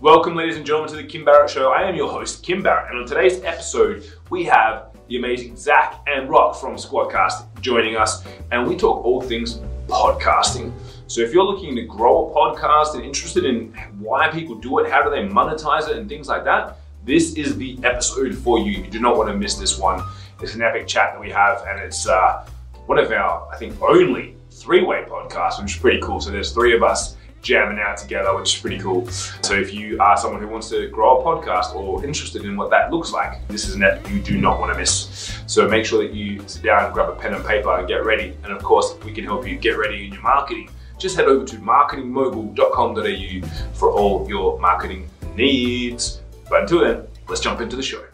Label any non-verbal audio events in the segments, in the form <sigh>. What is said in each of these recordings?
Welcome, ladies and gentlemen, to the Kim Barrett Show. I am your host, Kim Barrett, and on today's episode, we have the amazing Zach and Rock from Squadcast joining us, and we talk all things podcasting. So, if you're looking to grow a podcast and interested in why people do it, how do they monetize it, and things like that, this is the episode for you. You do not want to miss this one. It's an epic chat that we have, and it's uh, one of our, I think, only three-way podcasts, which is pretty cool. So there's three of us jamming out together, which is pretty cool. So if you are someone who wants to grow a podcast or interested in what that looks like, this is an app you do not want to miss. So make sure that you sit down, grab a pen and paper, and get ready. And of course, we can help you get ready in your marketing. Just head over to marketingmogul.com.au for all your marketing needs. But until then, let's jump into the show.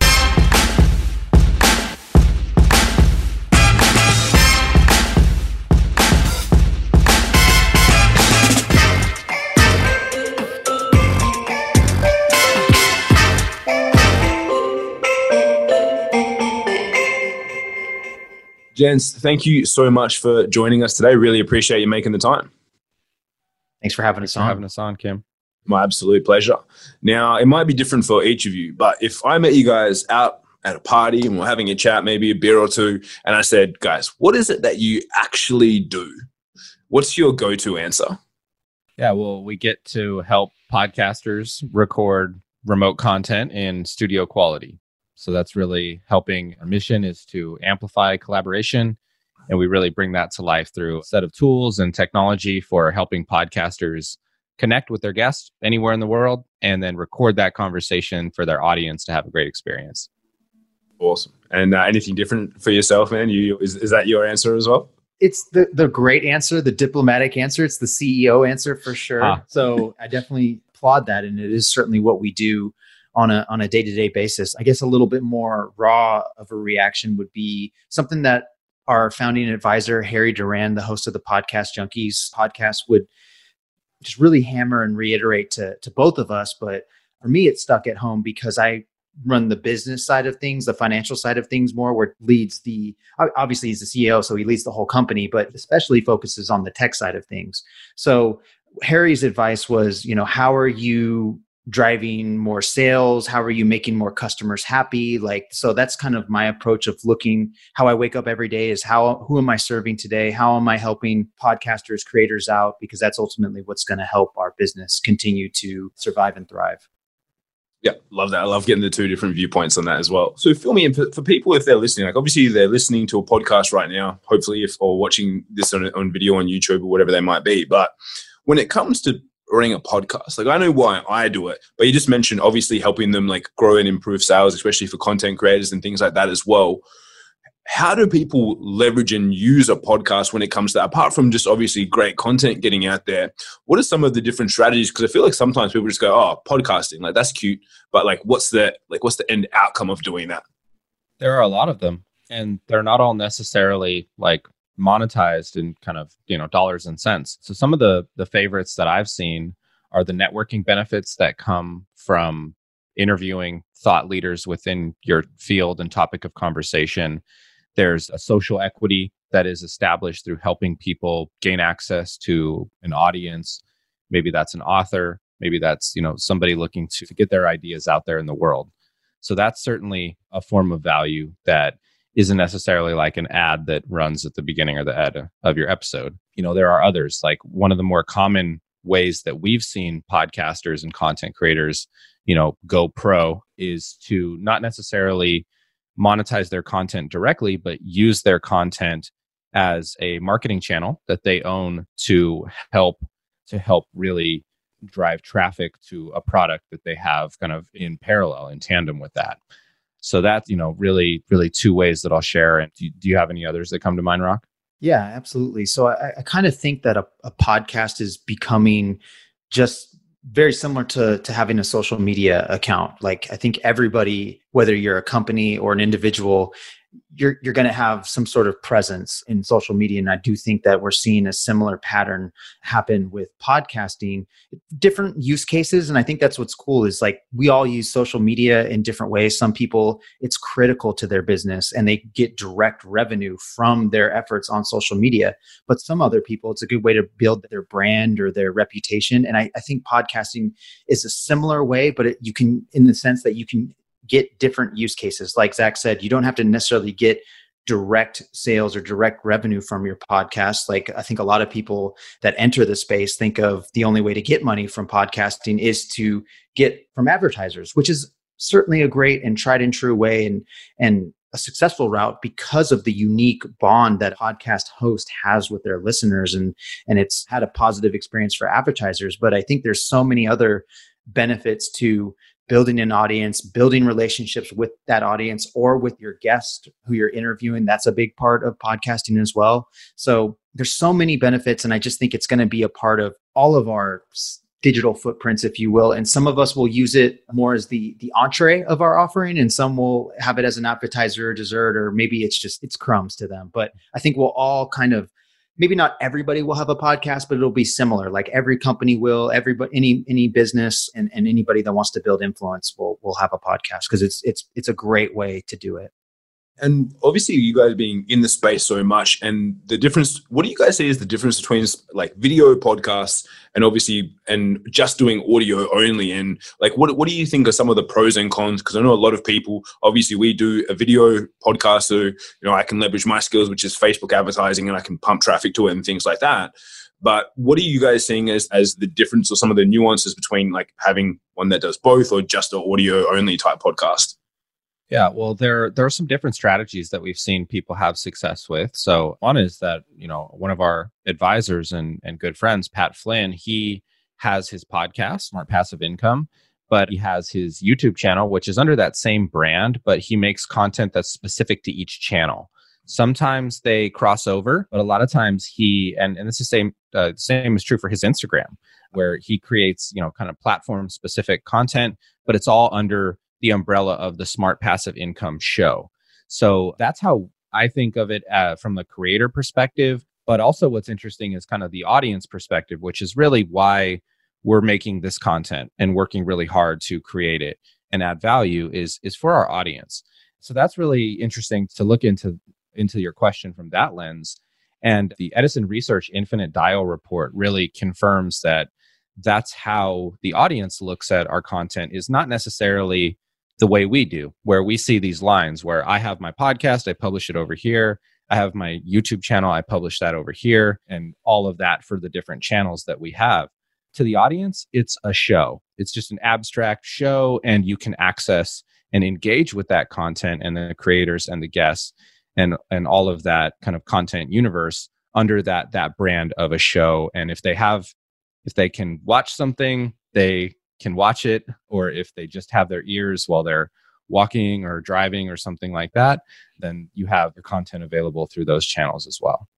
Gents, thank you so much for joining us today. Really appreciate you making the time. Thanks for having us Thanks on. For having us on, Kim. My absolute pleasure. Now, it might be different for each of you, but if I met you guys out at a party and we're having a chat, maybe a beer or two, and I said, guys, what is it that you actually do? What's your go to answer? Yeah, well, we get to help podcasters record remote content in studio quality. So that's really helping. Our mission is to amplify collaboration. And we really bring that to life through a set of tools and technology for helping podcasters connect with their guests anywhere in the world and then record that conversation for their audience to have a great experience. Awesome. And uh, anything different for yourself, man? You is, is that your answer as well? It's the the great answer, the diplomatic answer. It's the CEO answer for sure. Ah. So I definitely applaud that, and it is certainly what we do on a on a day to day basis. I guess a little bit more raw of a reaction would be something that our founding advisor Harry Duran, the host of the Podcast Junkies podcast, would just really hammer and reiterate to to both of us. But for me, it stuck at home because I run the business side of things, the financial side of things more, where leads the obviously he's the CEO, so he leads the whole company, but especially focuses on the tech side of things. So Harry's advice was, you know, how are you driving more sales how are you making more customers happy like so that's kind of my approach of looking how i wake up every day is how who am i serving today how am i helping podcasters creators out because that's ultimately what's going to help our business continue to survive and thrive yeah, love that. I love getting the two different viewpoints on that as well. So, fill me in for, people if they're listening. Like, obviously, they're listening to a podcast right now. Hopefully, if or watching this on, on video on YouTube or whatever they might be. But when it comes to running a podcast. Like i know why i do it but you just mentioned obviously helping them like grow and improve sales especially for content creators and things like that as well. How do people leverage and use a podcast when it comes to that? apart from just obviously great content getting out there what are some of the different strategies? Because i feel like sometimes people just go oh podcasting like that's cute but like what's the like what's the end outcome of doing that? There are a lot of them and they're not all necessarily like monetized in kind of you know dollars and cents. So some of the the favorites that i've seen are the networking benefits that come from interviewing thought leaders within your field and topic of conversation. There's a social equity that is established through helping people gain access to an audience. Maybe that's an author maybe that's you know somebody looking to, get their ideas out there in the world. So that's certainly a form of value that isn't necessarily like an ad that runs at the beginning or the end of your episode. You know, there are others. Like one of the more common ways that we've seen podcasters and content creators, you know, go pro is to not necessarily monetize their content directly, but use their content as a marketing channel that they own to help to help really drive traffic to a product that they have kind of in parallel in tandem with that so that's you know really really two ways that i'll share. And do, do you have any others that come to mind rock? Yeah absolutely. So i, I kind of think that a, a podcast is becoming just very similar to to having a social media account. Like i think everybody whether you're a company or an individual you're you're going to have some sort of presence in social media. And i do think that we're seeing a similar pattern happen with podcasting. Different use cases and i think that's what's cool is like we all use social media in different ways. Some people it's critical to their business and they get direct revenue from their efforts on social media. But some other people it's a good way to build their brand or their reputation. And i, I think podcasting is a similar way but it, you can in the sense that you can get different use cases. Like Zach said, you don't have to necessarily get direct sales or direct revenue from your podcast. Like I think a lot of people that enter the space think of the only way to get money from podcasting is to get from advertisers, which is certainly a great and tried and true way and and a successful route because of the unique bond that podcast host has with their listeners and and it's had a positive experience for advertisers but i think there's so many other benefits to building an audience, building relationships with that audience or with your guest who you're interviewing. That's a big part of podcasting as well. So there's so many benefits, and I just think it's going to be a part of all of our digital footprints if you will and some of us will use it more as the the entree of our offering and some will have it as an appetizer or dessert or maybe it's just it's crumbs to them but i think we'll all kind of maybe not everybody will have a podcast, but it'll be similar. Like every company will, everybody, any any business and, and anybody that wants to build influence will will have a podcast because it's it's it's a great way to do it and obviously you guys being in the space so much and the difference what do you guys say is the difference between like video podcasts and obviously and just doing audio only? And like what, what do you think are some of the pros and cons? Because i know a lot of people obviously we do a video podcast so you know i can leverage my skills which is facebook advertising and i can pump traffic to it and things like that. But what are you guys seeing as, as the difference or some of the nuances between like having one that does both or just an audio only type podcast yeah, well, there there are some different strategies that we've seen people have success with. So one is that you know one of our advisors and and good friends, Pat Flynn, he has his podcast, Smart Passive Income, but he has his YouTube channel, which is under that same brand, but he makes content that's specific to each channel. Sometimes they cross over, but a lot of times he and and this is the same uh, same is true for his Instagram, where he creates you know kind of platform specific content, but it's all under the umbrella of the smart passive income show. So that's how I think of it uh, from the creator perspective. But also, what's interesting is kind of the audience perspective, which is really why we're making this content and working really hard to create it and add value is is for our audience. So that's really interesting to look into into your question from that lens. And the Edison Research Infinite Dial report really confirms that that's how the audience looks at our content is not necessarily the way we do, where we see these lines where I have my podcast, I publish it over here. I have my YouTube channel, I publish that over here, and all of that for the different channels that we have. To the audience, it's a show. It's just an abstract show, and you can access and engage with that content and the creators and the guests and and all of that kind of content universe under that that brand of a show. And if they have, if they can watch something, they can watch it or if they just have their ears while they're walking or driving or something like that, then you have the content available through those channels as well.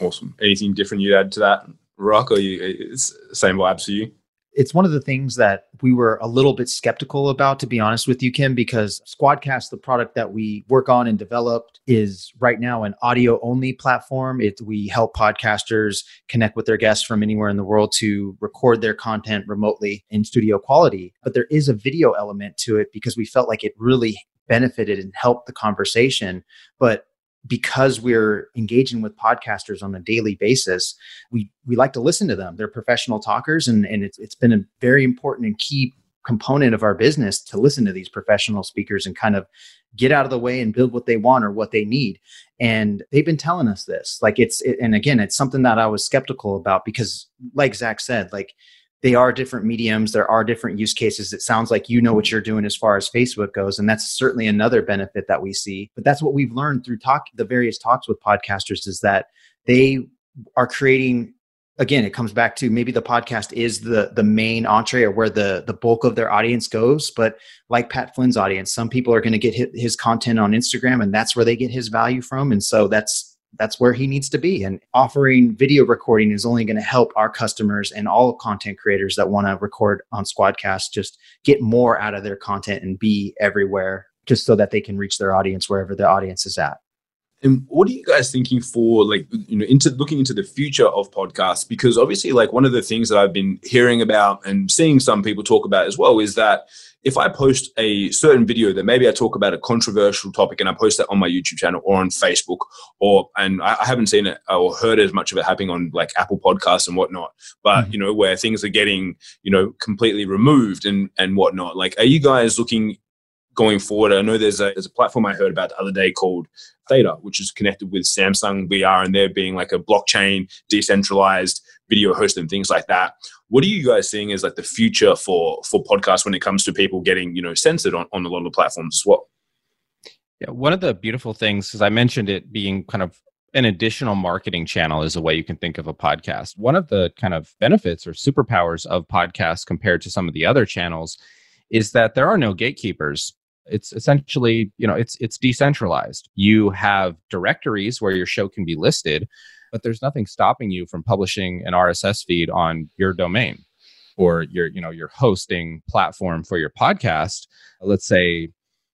Awesome. Anything different you'd add to that, Rock, or you, it's same vibes for you? It's one of the things that we were a little bit skeptical about, to be honest with you, Kim, because Squadcast, the product that we work on and developed, is right now an audio only platform. It, we help podcasters connect with their guests from anywhere in the world to record their content remotely in studio quality. But there is a video element to it because we felt like it really benefited and helped the conversation. But because we're engaging with podcasters on a daily basis, we we like to listen to them. They're professional talkers, and and it's it's been a very important and key component of our business to listen to these professional speakers and kind of get out of the way and build what they want or what they need. And they've been telling us this. Like it's it, and again, it's something that I was skeptical about because, like Zach said, like they are different mediums there are different use cases. It sounds like you know what you're doing as far as facebook goes and that's certainly another benefit that we see. But that's what we've learned through talk the various talks with podcasters is that they are creating again it comes back to maybe the podcast is the the main entree or where the the bulk of their audience goes but like pat flynn's audience some people are going to get his content on instagram and that's where they get his value from and so that's that's where he needs to be. And offering video recording is only going to help our customers and all content creators that want to record on Squadcast just get more out of their content and be everywhere just so that they can reach their audience wherever the audience is at. And what are you guys thinking for like you know into looking into the future of podcasts? Because obviously, like one of the things that I've been hearing about and seeing some people talk about as well is that if I post a certain video that maybe I talk about a controversial topic and I post that on my YouTube channel or on Facebook, or and I, haven't seen it or heard as much of it happening on like Apple Podcasts and whatnot, but mm-hmm. you know where things are getting you know completely removed and and whatnot. Like, are you guys looking going forward? I know there's a there's a platform I heard about the other day called Theta, which is connected with Samsung VR, and they're being like a blockchain, decentralized video host and things like that. What are you guys seeing as like the future for for podcasts when it comes to people getting you know censored on, on a lot of the platforms as well? Yeah, one of the beautiful things, as I mentioned, it being kind of an additional marketing channel is a way you can think of a podcast. One of the kind of benefits or superpowers of podcasts compared to some of the other channels is that there are no gatekeepers it's essentially you know it's it's decentralized. You have directories where your show can be listed but there's nothing stopping you from publishing an rss feed on your domain or your you know your hosting platform for your podcast. Let's say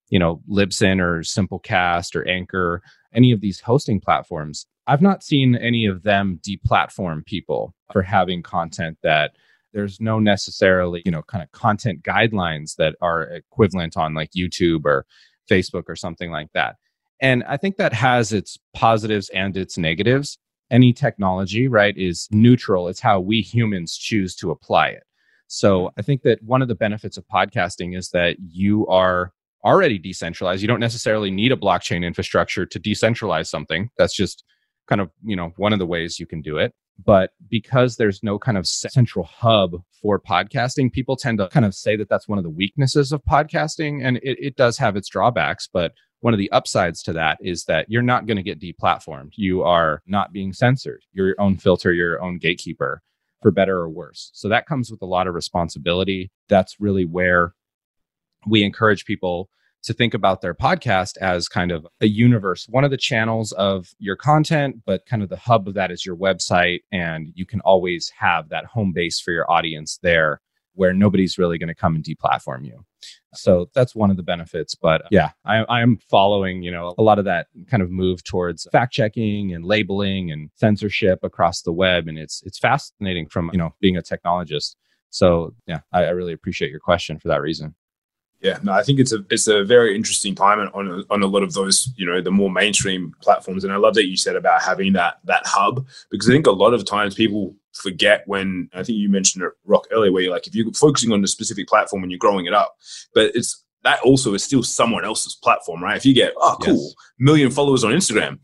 you know libsyn or simplecast or anchor any of these hosting platforms. I've not seen any of them deplatform people for having content that there's no necessarily you know kind of content guidelines that are equivalent on like youtube or facebook or something like that. And i think that has its positives and its negatives. Any technology right is neutral. It's how we humans choose to apply it. So i think that one of the benefits of podcasting is that you are already decentralized. You don't necessarily need a blockchain infrastructure to decentralize something. That's just kind of you know one of the ways you can do it. But because there's no kind of central hub for podcasting people tend to kind of say that that's one of the weaknesses of podcasting and it, it does have its drawbacks. But one of the upsides to that is that you're not going to get deplatformed. You are not being censored. You're your own filter your own gatekeeper for better or worse. So that comes with a lot of responsibility. That's really where we encourage people to think about their podcast as kind of a universe, one of the channels of your content, but kind of the hub of that is your website. And you can always have that home base for your audience there where nobody's really going to come and deplatform you. So that's one of the benefits. But uh, yeah, I, am following, you know, a lot of that kind of move towards fact checking and labeling and censorship across the web. And it's it's fascinating from, you know, being a technologist. So yeah, I, I really appreciate your question for that reason. Yeah, no, I think it's a it's a very interesting time on on a lot of those you know the more mainstream platforms, and I love that you said about having that that hub because I think a lot of times people forget when I think you mentioned it Rock earlier, where you're like if you're focusing on a specific platform and you're growing it up, but it's that also is still someone else's platform, right? If you get oh cool yes. million followers on Instagram,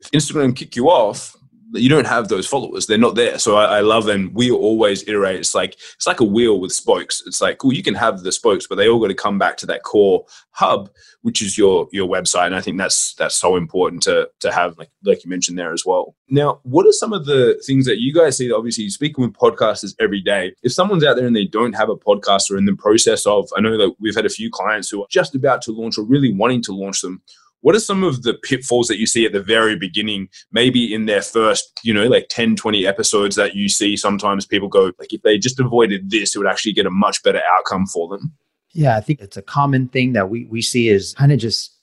if Instagram kick you off, you don't have those followers. They're not there. So I, I, love them. We always iterate. It's like it's like a wheel with spokes. It's like cool you can have the spokes but they all got to come back to that core hub which is your your website. And i think that's that's so important to to have like like you mentioned there as well. Now what are some of the things that you guys see obviously speaking with podcasters every day? If someone's out there and they don't have a podcast or in the process of i know that we've had a few clients who are just about to launch or really wanting to launch them what are some of the pitfalls that you see at the very beginning maybe in their first you know like 10 20 episodes that you see sometimes people go like if they just avoided this it would actually get a much better outcome for them? Yeah i think it's a common thing that we we see is kind of just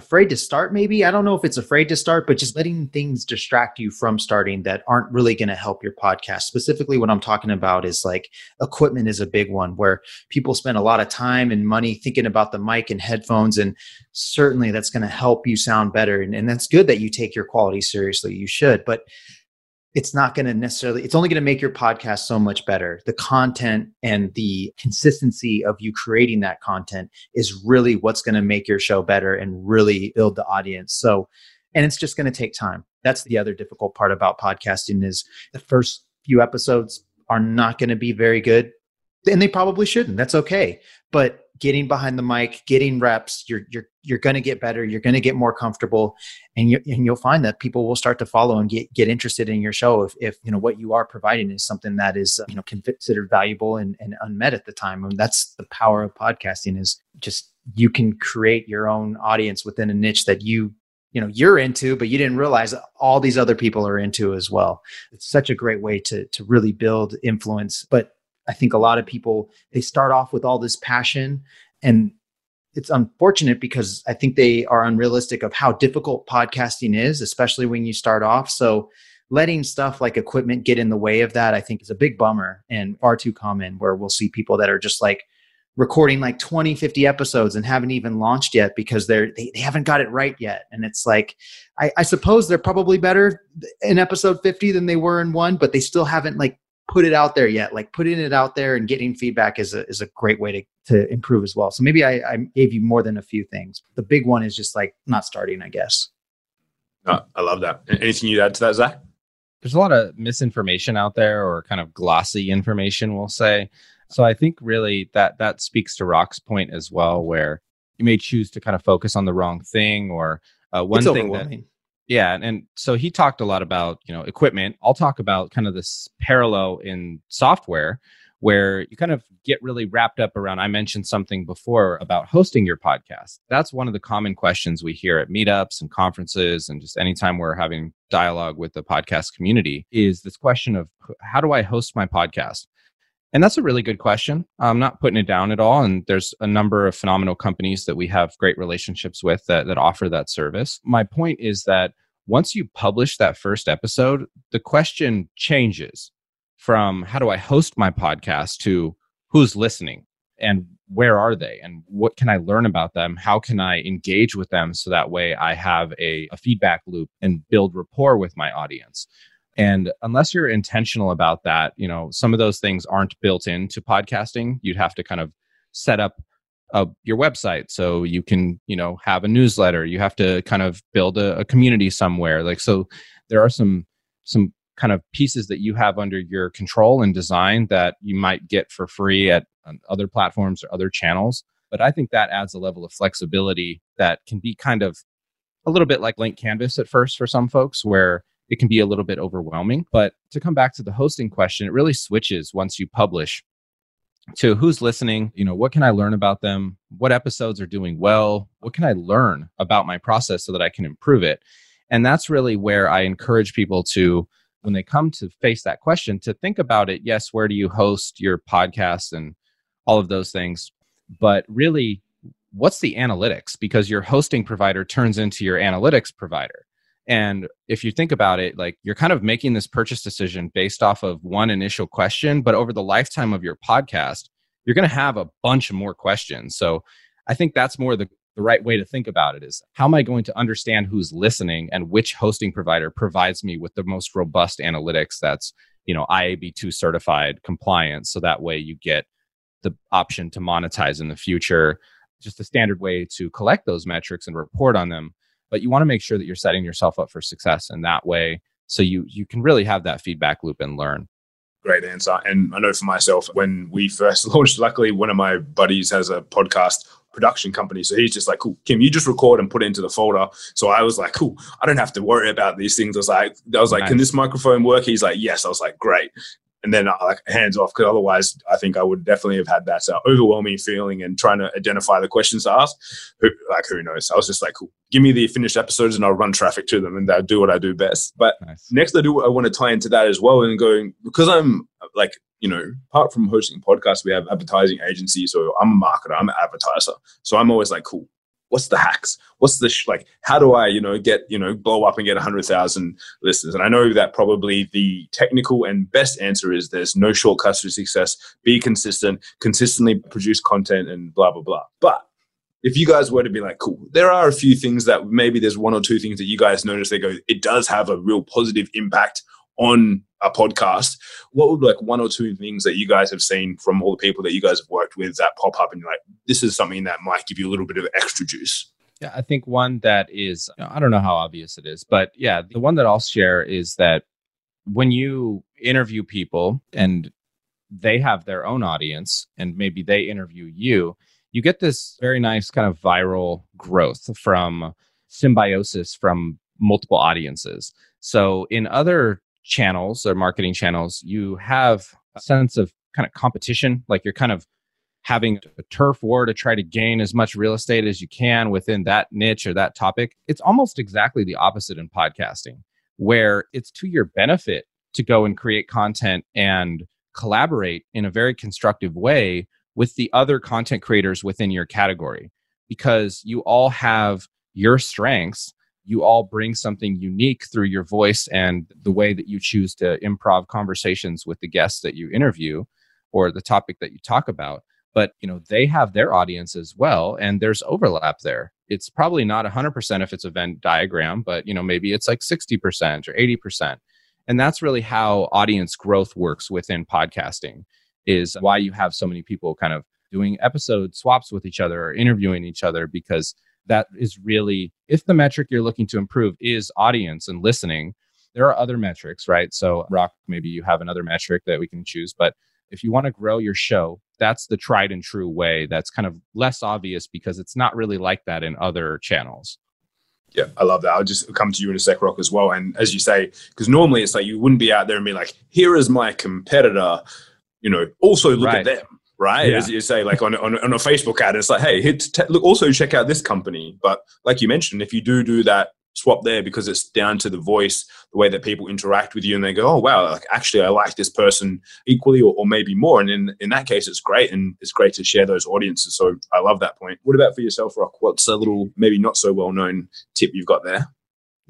afraid to start maybe? I don't know if it's afraid to start but just letting things distract you from starting that aren't really going to help your podcast. Specifically what i'm talking about is like equipment is a big one where people spend a lot of time and money thinking about the mic and headphones and certainly that's going to help you sound better and, and that's good that you take your quality seriously you should but it's not going to necessarily it's only going to make your podcast so much better. The content and the consistency of you creating that content is really what's going to make your show better and really build the audience. So and it's just going to take time. That's the other difficult part about podcasting is the first few episodes are not going to be very good and they probably shouldn't. That's okay. But getting behind the mic, getting reps, you're you're you're going to get better. You're going to get more comfortable, and you and you'll find that people will start to follow and get get interested in your show if if you know what you are providing is something that is you know considered valuable and, and unmet at the time. And that's the power of podcasting is just you can create your own audience within a niche that you you know you're into but you didn't realize all these other people are into as well it's such a great way to to really build influence but I think a lot of people they start off with all this passion and it's unfortunate because I think they are unrealistic of how difficult podcasting is, especially when you start off. So letting stuff like equipment get in the way of that, I think is a big bummer and far too common where we'll see people that are just like recording like 20, 50 episodes and haven't even launched yet because they're, they, they haven't got it right yet. And it's like, I, I suppose they're probably better in episode 50 than they were in one, but they still haven't like put it out there yet. Like putting it out there and getting feedback is a, is a great way to, to improve as well. So maybe I, I gave you more than a few things. The big one is just like not starting, I guess. No, I love that. Anything you'd add to that, Zach? There's a lot of misinformation out there or kind of glossy information, we'll say. So I think really that that speaks to Rock's point as well, where you may choose to kind of focus on the wrong thing or uh, one it's thing that yeah, and, so he talked a lot about you know equipment. I'll talk about kind of this parallel in software where you kind of get really wrapped up around. I mentioned something before about hosting your podcast. That's one of the common questions we hear at meetups and conferences, and just anytime we're having dialogue with the podcast community is this question of how do I host my podcast? And that's a really good question. I'm not putting it down at all. And there's a number of phenomenal companies that we have great relationships with that, that offer that service. My point is that once you publish that first episode, the question changes from how do I host my podcast to who's listening and where are they and what can I learn about them? How can I engage with them so that way I have a, a feedback loop and build rapport with my audience? And unless you're intentional about that, you know, some of those things aren't built into podcasting. You'd have to kind of set up uh, your website so you can, you know, have a newsletter. You have to kind of build a, a community somewhere. Like so, there are some some kind of pieces that you have under your control and design that you might get for free at other platforms or other channels. But I think that adds a level of flexibility that can be kind of a little bit like blank canvas at first for some folks, where it can be a little bit overwhelming. But to come back to the hosting question, it really switches once you publish to who's listening, you know, what can I learn about them? What episodes are doing well? What can I learn about my process so that I can improve it? And that's really where I encourage people to when they come to face that question to think about it yes where do you host your podcast and all of those things but really what's the analytics because your hosting provider turns into your analytics provider and if you think about it, like you're kind of making this purchase decision based off of one initial question, but over the lifetime of your podcast, you're going to have a bunch of more questions. So I think that's more the, the right way to think about it is how am I going to understand who's listening and which hosting provider provides me with the most robust analytics that's, you know, IAB2 certified compliance. So that way you get the option to monetize in the future. Just a standard way to collect those metrics and report on them but you want to make sure that you're setting yourself up for success in that way so you you can really have that feedback loop and learn. Great answer and i know for myself when we first <laughs> launched luckily one of my buddies has a podcast production company so he's just like cool kim you just record and put it into the folder. So i was like cool i don't have to worry about these things. I was like i was like nice. can this microphone work? He's like yes. I was like great and then uh, like hands off because otherwise I think I would definitely have had that uh, overwhelming feeling and trying to identify the questions to ask. Who, like who knows? I was just like, cool, give me the finished episodes and I'll run traffic to them and I'll do what I do best. But nice. next, I do I want to tie into that as well and going because I'm like you know, apart from hosting podcasts, we have advertising agencies. So I'm a marketer, I'm an advertiser. So I'm always like, cool, what's the hacks? What's the sh- like? How do I, you know, get you know, blow up and get hundred thousand listeners? And I know that probably the technical and best answer is there's no shortcuts to success. Be consistent, consistently produce content, and blah blah blah. But if you guys were to be like, cool, there are a few things that maybe there's one or two things that you guys notice they go, it does have a real positive impact on a podcast, what would like one or two things that you guys have seen from all the people that you guys have worked with that pop up and you're like, this is something that might give you a little bit of extra juice? Yeah, I think one that is, I don't know how obvious it is, but yeah, the one that I'll share is that when you interview people and they have their own audience and maybe they interview you, you get this very nice kind of viral growth from symbiosis from multiple audiences. So in other channels or marketing channels, you have a sense of kind of competition. Like you're kind of having a turf war to try to gain as much real estate as you can within that niche or that topic. It's almost exactly the opposite in podcasting, where it's to your benefit to go and create content and collaborate in a very constructive way with the other content creators within your category. because you all have your strengths you all bring something unique through your voice and the way that you choose to improv conversations with the guests that you interview or the topic that you talk about. But you know they have their audience as well and there's overlap there. It's probably not 100% if it's a venn diagram but you know maybe it's like 60% or 80% and that's really how audience growth works within podcasting is why you have so many people kind of doing episode swaps with each other or interviewing each other because that is really if the metric you're looking to improve is audience and listening there are other metrics right so rock maybe you have another metric that we can choose but if you want to grow your show that's the tried and true way that's kind of less obvious because it's not really like that in other channels yeah, I love that. I'll just come to you in a sec, Rock, as well. And as you say, because normally it's like you wouldn't be out there and be like, here is my competitor, you know, also look right. at them right? Yeah. As you say, like on, on, on a Facebook ad, it's like, hey, hit t- look, also check out this company. But like you mentioned, if you do do that swap there because it's down to the voice, the way that people interact with you, and they go, oh wow, like actually I like this person equally or, or maybe more. And in in that case, it's great, and it's great to share those audiences. So I love that point. What about for yourself, Rock? What's a little maybe not so well known tip you've got there?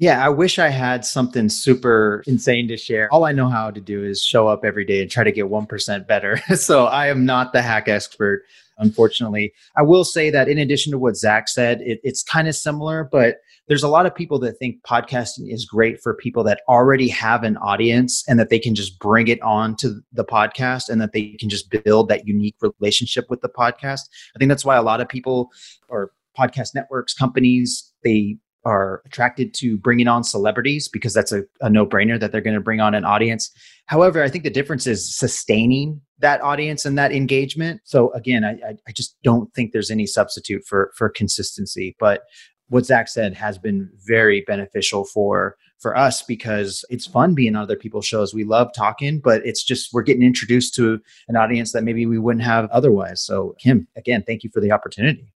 Yeah, I wish I had something super insane to share. All I know how to do is show up every day and try to get 1% better. <laughs> so I am not the hack expert, unfortunately. I will say that in addition to what Zach said, it, it's kind of similar, but there's a lot of people that think podcasting is great for people that already have an audience and that they can just bring it on to the podcast and that they can just build that unique relationship with the podcast. I think that's why a lot of people or podcast networks, companies, they are attracted to bringing on celebrities because that's a, a no brainer that they're going to bring on an audience. However, I think the difference is sustaining that audience and that engagement. So again, I, I just don't think there's any substitute for for consistency. But what Zach said has been very beneficial for for us because it's fun being on other people's shows. We love talking, but it's just we're getting introduced to an audience that maybe we wouldn't have otherwise. So Kim, again, thank you for the opportunity.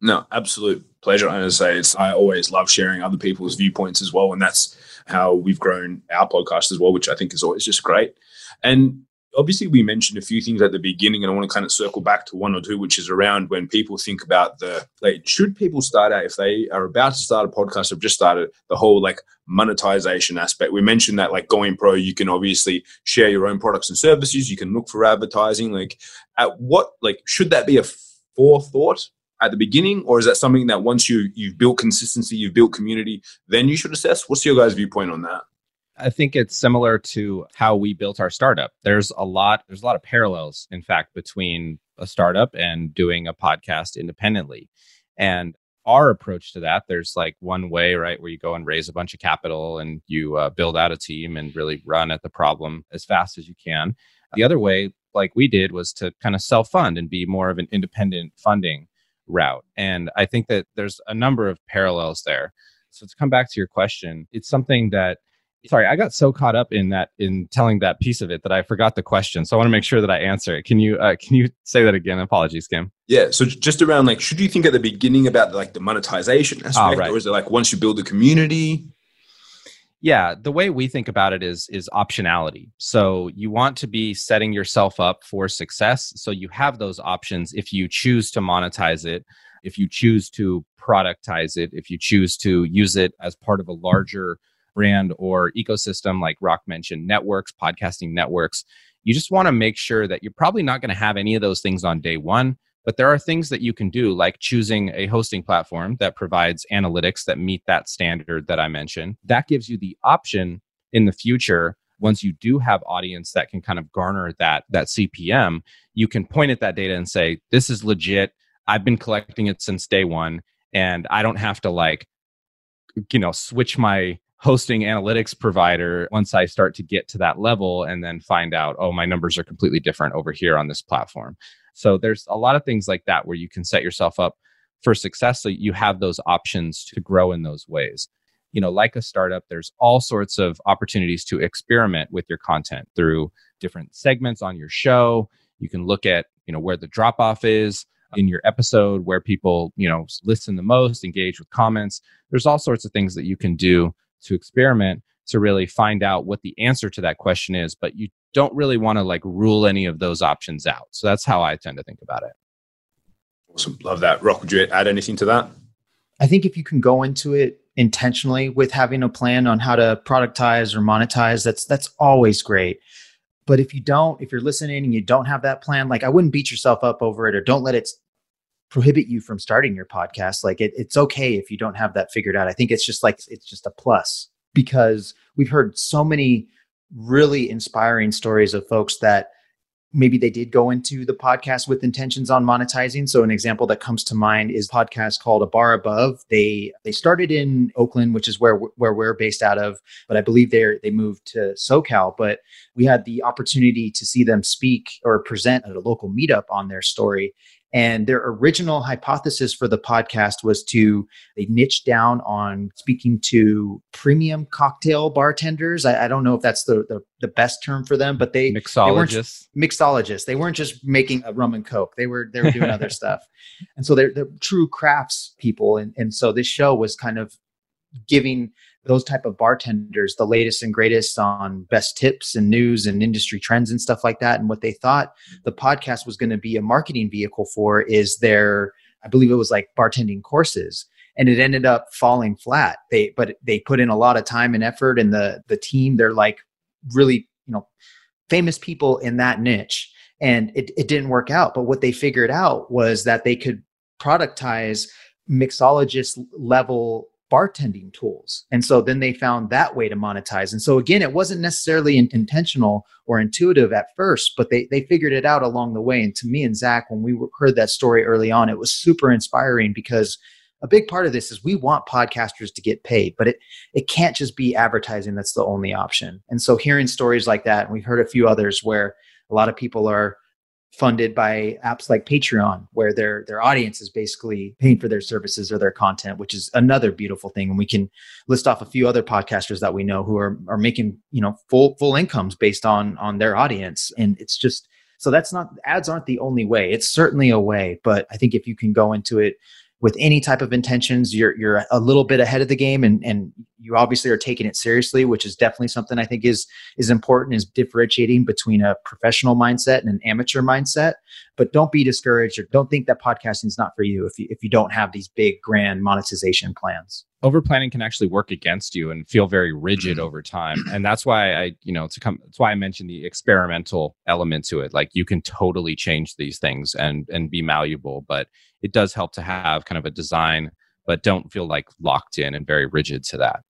No, absolute pleasure. And as I say, it's I always love sharing other people's viewpoints as well, and that's how we've grown our podcast as well, which I think is always just great. And obviously, we mentioned a few things at the beginning, and I want to kind of circle back to one or two, which is around when people think about the like, should people start out if they are about to start a podcast, have just started the whole like monetization aspect. We mentioned that like going pro, you can obviously share your own products and services. You can look for advertising. Like, at what like should that be a forethought at the beginning, or is that something that once you you've built consistency, you've built community, then you should assess? What's your guys' viewpoint on that? I think it's similar to how we built our startup. There's a lot there's a lot of parallels in fact between a startup and doing a podcast independently. And our approach to that, there's like one way, right, where you go and raise a bunch of capital and you uh, build out a team and really run at the problem as fast as you can. The other way, like we did, was to kind of self fund and be more of an independent funding route. And I think that there's a number of parallels there. So to come back to your question, it's something that sorry, I got so caught up in that in telling that piece of it that I forgot the question. So I want to make sure that I answer it. Can you uh, can you say that again? Apologies, Kim. Yeah. So just around like, should you think at the beginning about like the monetization aspect, oh, right. or is it like once you build the community? Yeah the way we think about it is is optionality. So you want to be setting yourself up for success so you have those options if you choose to monetize it if you choose to productize it if you choose to use it as part of a larger brand or ecosystem like rock mentioned networks podcasting networks. You just want to make sure that you're probably not going to have any of those things on day one but there are things that you can do, like choosing a hosting platform that provides analytics that meet that standard that I mentioned. That gives you the option in the future once you do have audience that can kind of garner that that CPM, you can point at that data and say, "This is legit. I've been collecting it since day one, and I don't have to like, you know, switch my hosting analytics provider once I start to get to that level and then find out, oh, my numbers are completely different over here on this platform. So there's a lot of things like that where you can set yourself up for success so you have those options to grow in those ways. You know, like a startup, there's all sorts of opportunities to experiment with your content through different segments on your show. You can look at, you know, where the drop off is in your episode, where people, you know, listen the most, engage with comments. There's all sorts of things that you can do to experiment to really find out what the answer to that question is, but you don't really want to like rule any of those options out. So that's how I tend to think about it. Awesome. Love that. Rock, would you add anything to that? I think if you can go into it intentionally with having a plan on how to productize or monetize, that's that's always great. But if you don't, if you're listening and you don't have that plan, like I wouldn't beat yourself up over it or don't let it prohibit you from starting your podcast. Like it, it's okay if you don't have that figured out. I think it's just like it's just a plus because we've heard so many really inspiring stories of folks that maybe they did go into the podcast with intentions on monetizing. So an example that comes to mind is podcast called a bar above. They they started in oakland which is where where we're based out of but i believe they they moved to socal. But we had the opportunity to see them speak or present at a local meetup on their story and their original hypothesis for the podcast was to they niche down on speaking to premium cocktail bartenders. I, I don't know if that's the, the, the best term for them, but they mixologists. They mixologists. They weren't just making a rum and coke. They were they were doing other <laughs> stuff. And so they're, they're true crafts people. And and so this show was kind of giving those type of bartenders the latest and greatest on best tips and news and industry trends and stuff like that. And what they thought the podcast was going to be a marketing vehicle for is their i believe it was like bartending courses. And it ended up falling flat. They but they put in a lot of time and effort and the the team they're like really you know famous people in that niche. And it, it didn't work out. But what they figured out was that they could productize mixologist level bartending tools. And so then they found that way to monetize. And so again, it wasn't necessarily intentional or intuitive at first, but they they figured it out along the way. And to me and Zach, when we heard that story early on, it was super inspiring because a big part of this is we want podcasters to get paid, but it it can't just be advertising that's the only option. And so hearing stories like that, and we've heard a few others where a lot of people are funded by apps like Patreon, where their their audience is basically paying for their services or their content, which is another beautiful thing. And we can list off a few other podcasters that we know who are are making you know full full incomes based on on their audience, and it's just so that's not ads aren't the only way. It's certainly a way, but I think if you can go into it with any type of intentions, you're you're a little bit ahead of the game, and and you obviously are taking it seriously, which is definitely something I think is is important. Is differentiating between a professional mindset and an amateur mindset. But don't be discouraged, or don't think that podcasting is not for you if you if you don't have these big grand monetization plans. Over planning can actually work against you and feel very rigid mm. over time. And that's why i you know to come that's why i mentioned the experimental element to it. Like you can totally change these things and and be malleable but it does help to have kind of a design but don't feel like locked in and very rigid to that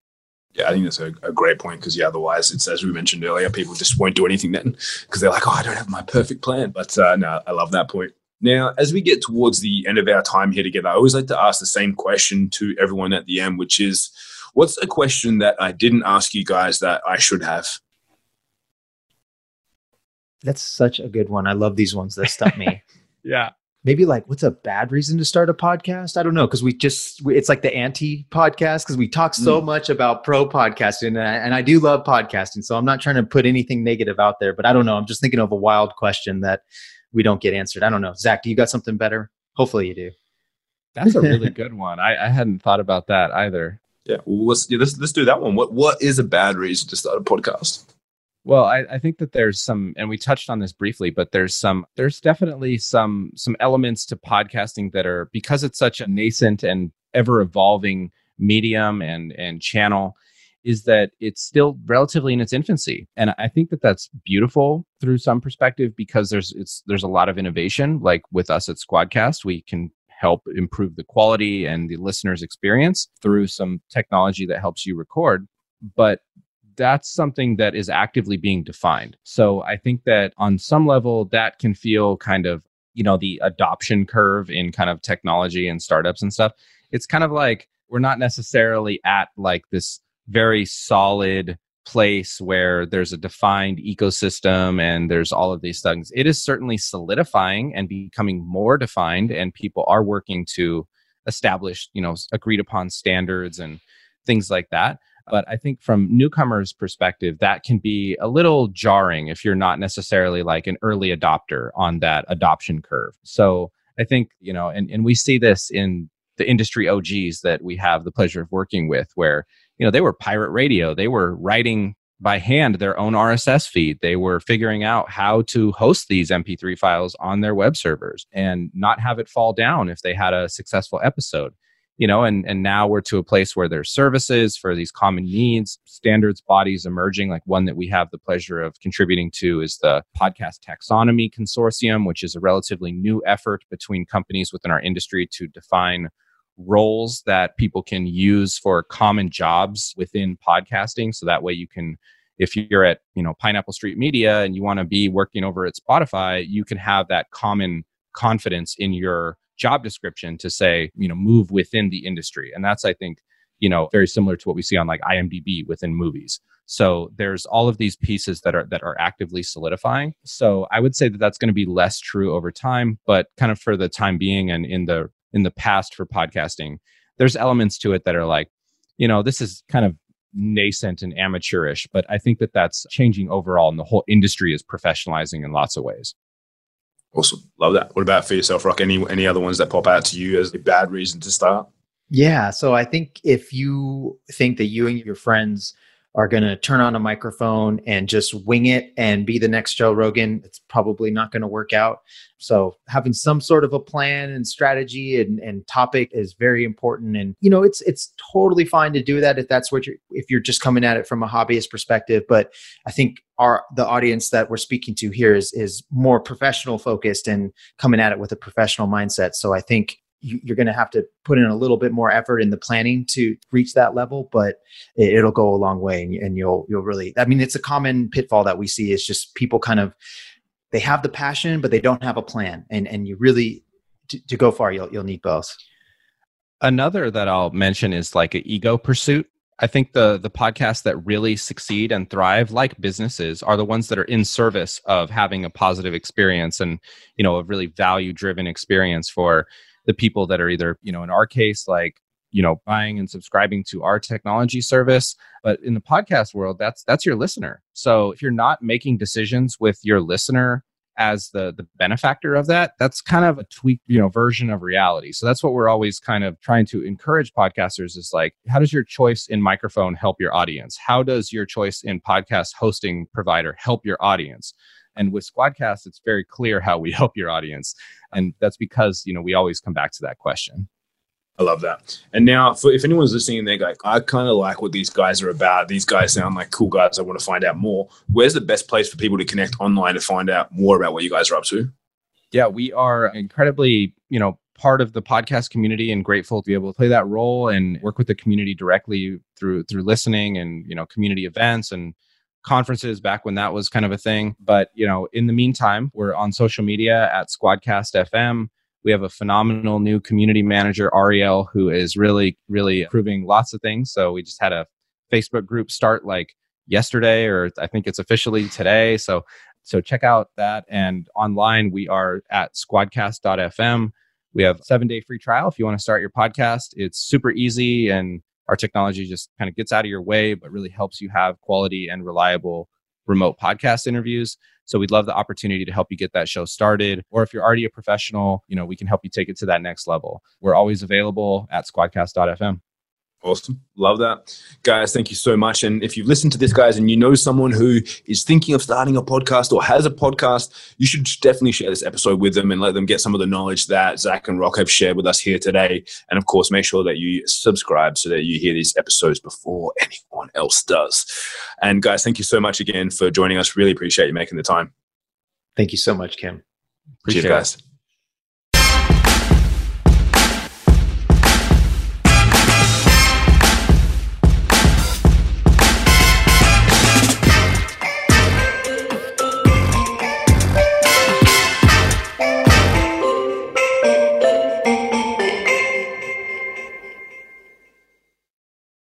yeah, I think that's a, a great point because yeah, otherwise it's as we mentioned earlier, people just won't do anything then because they're like, oh, I don't have my perfect plan. But uh, no, I love that point. Now, as we get towards the end of our time here together, I always like to ask the same question to everyone at the end, which is what's a question that I didn't ask you guys that I should have? That's such a good one. I love these ones that stump me. <laughs> yeah. Maybe like, what's a bad reason to start a podcast? I don't know. Cause we just, we, it's like the anti podcast because we talk so mm. much about pro podcasting and I, and I do love podcasting. So I'm not trying to put anything negative out there, but I don't know. I'm just thinking of a wild question that we don't get answered. I don't know. Zach, do you got something better? Hopefully you do. That's a really <laughs> good one. I, I hadn't thought about that either. Yeah, well, let's, yeah, let's let's do that one. What what is a bad reason to start a podcast? Well, I, I think that there's some, and we touched on this briefly, but there's some, there's definitely some some elements to podcasting that are because it's such a nascent and ever evolving medium and and channel is that it's still relatively in its infancy. And i think that that's beautiful through some perspective because there's it's there's a lot of innovation. Like with us at squadcast we can help improve the quality and the listener's experience through some technology that helps you record. But that's something that is actively being defined so i think that on some level that can feel kind of you know the adoption curve in kind of technology and startups and stuff it's kind of like we're not necessarily at like this very solid place where there's a defined ecosystem and there's all of these things. It is certainly solidifying and becoming more defined, and people are working to establish, you know, agreed upon standards and things like that. But I think from newcomers' perspective, that can be a little jarring if you're not necessarily like an early adopter on that adoption curve. So I think, you know, and, and we see this in the industry OGs that we have the pleasure of working with, where you know they were pirate radio they were writing by hand their own RSS feed. They were figuring out how to host these MP3 files on their web servers and not have it fall down if they had a successful episode. You know, and, and now we're to a place where there's services for these common needs, standards bodies emerging. Like one that we have the pleasure of contributing to is the Podcast Taxonomy Consortium, which is a relatively new effort between companies within our industry to define roles that people can use for common jobs within podcasting so that way you can if you're at you know pineapple street media and you want to be working over at spotify you can have that common confidence in your job description to say you know move within the industry. And that's i think you know very similar to what we see on like imdb within movies. So there's all of these pieces that are that are actively solidifying. So i would say that that's going to be less true over time but kind of for the time being and in the in the past for podcasting there's elements to it that are like you know this is kind of nascent and amateurish but i think that that's changing overall and the whole industry is professionalizing in lots of ways awesome. Love that. What about for yourself rock? Any any other ones that pop out to you as a bad reason to start? Yeah so i think if you think that you and your friends are going to turn on a microphone and just wing it and be the next Joe Rogan, it's probably not going to work out. So having some sort of a plan and strategy and, and topic is very important. And you know, it's it's totally fine to do that if that's what you're if you're just coming at it from a hobbyist perspective. But I think our the audience that we're speaking to here is is more professional focused and coming at it with a professional mindset. So I think you, are going to have to put in a little bit more effort in the planning to reach that level, but it, will go a long way, and, you'll you'll really. I mean, it's a common pitfall that we see is just people kind of they have the passion, but they don't have a plan, and and you really to, to go far, you'll you'll need both. Another that I'll mention is like an ego pursuit. I think the the podcasts that really succeed and thrive like businesses are the ones that are in service of having a positive experience and you know a really value driven experience for the people that are either, you know, in our case, like you know buying and subscribing to our technology service but in the podcast world that's that's your listener. So if you're not making decisions with your listener as the the benefactor of that that's kind of a tweak you know version of reality. So that's what we're always kind of trying to encourage podcasters is like how does your choice in microphone help your audience? How does your choice in podcast hosting provider help your audience? And with Squadcast, it's very clear how we <laughs> help your audience. And that's because, you know, we always come back to that question. I love that. And now, for, if anyone's listening, they're like, I kind of like what these guys are about. These guys sound like cool guys. I want to find out more. Where's the best place for people to connect online to find out more about what you guys are up to? Yeah, we are incredibly, you know, part of the podcast community and grateful to be able to play that role and work with the community directly through through listening and you know community events and conferences back when that was kind of a thing. But, you know, in the meantime, we're on social media at Squadcast FM. We have a phenomenal new community manager, Ariel, who is really, really improving lots of things. So we just had a Facebook group start like yesterday, or I think it's officially today. So, so check out that. And online, we are at squadcast.fm. We have seven day free trial if you want to start your podcast. It's super easy and our technology just kind of gets out of your way, but really helps you have quality and reliable remote podcast interviews. So we'd love the opportunity to help you get that show started. Or if you're already a professional, you know, we can help you take it to that next level. We're always available at squadcast.fm. Awesome. Love that. Guys, thank you so much. And if you've listened to this, guys, and you know someone who is thinking of starting a podcast or has a podcast, you should definitely share this episode with them and let them get some of the knowledge that Zach and Rock have shared with us here today. And of course, make sure that you subscribe so that you hear these episodes before anyone else does. And guys, thank you so much again for joining us. Really appreciate you making the time. Thank you so much, Kim. Appreciate Cheers, guys.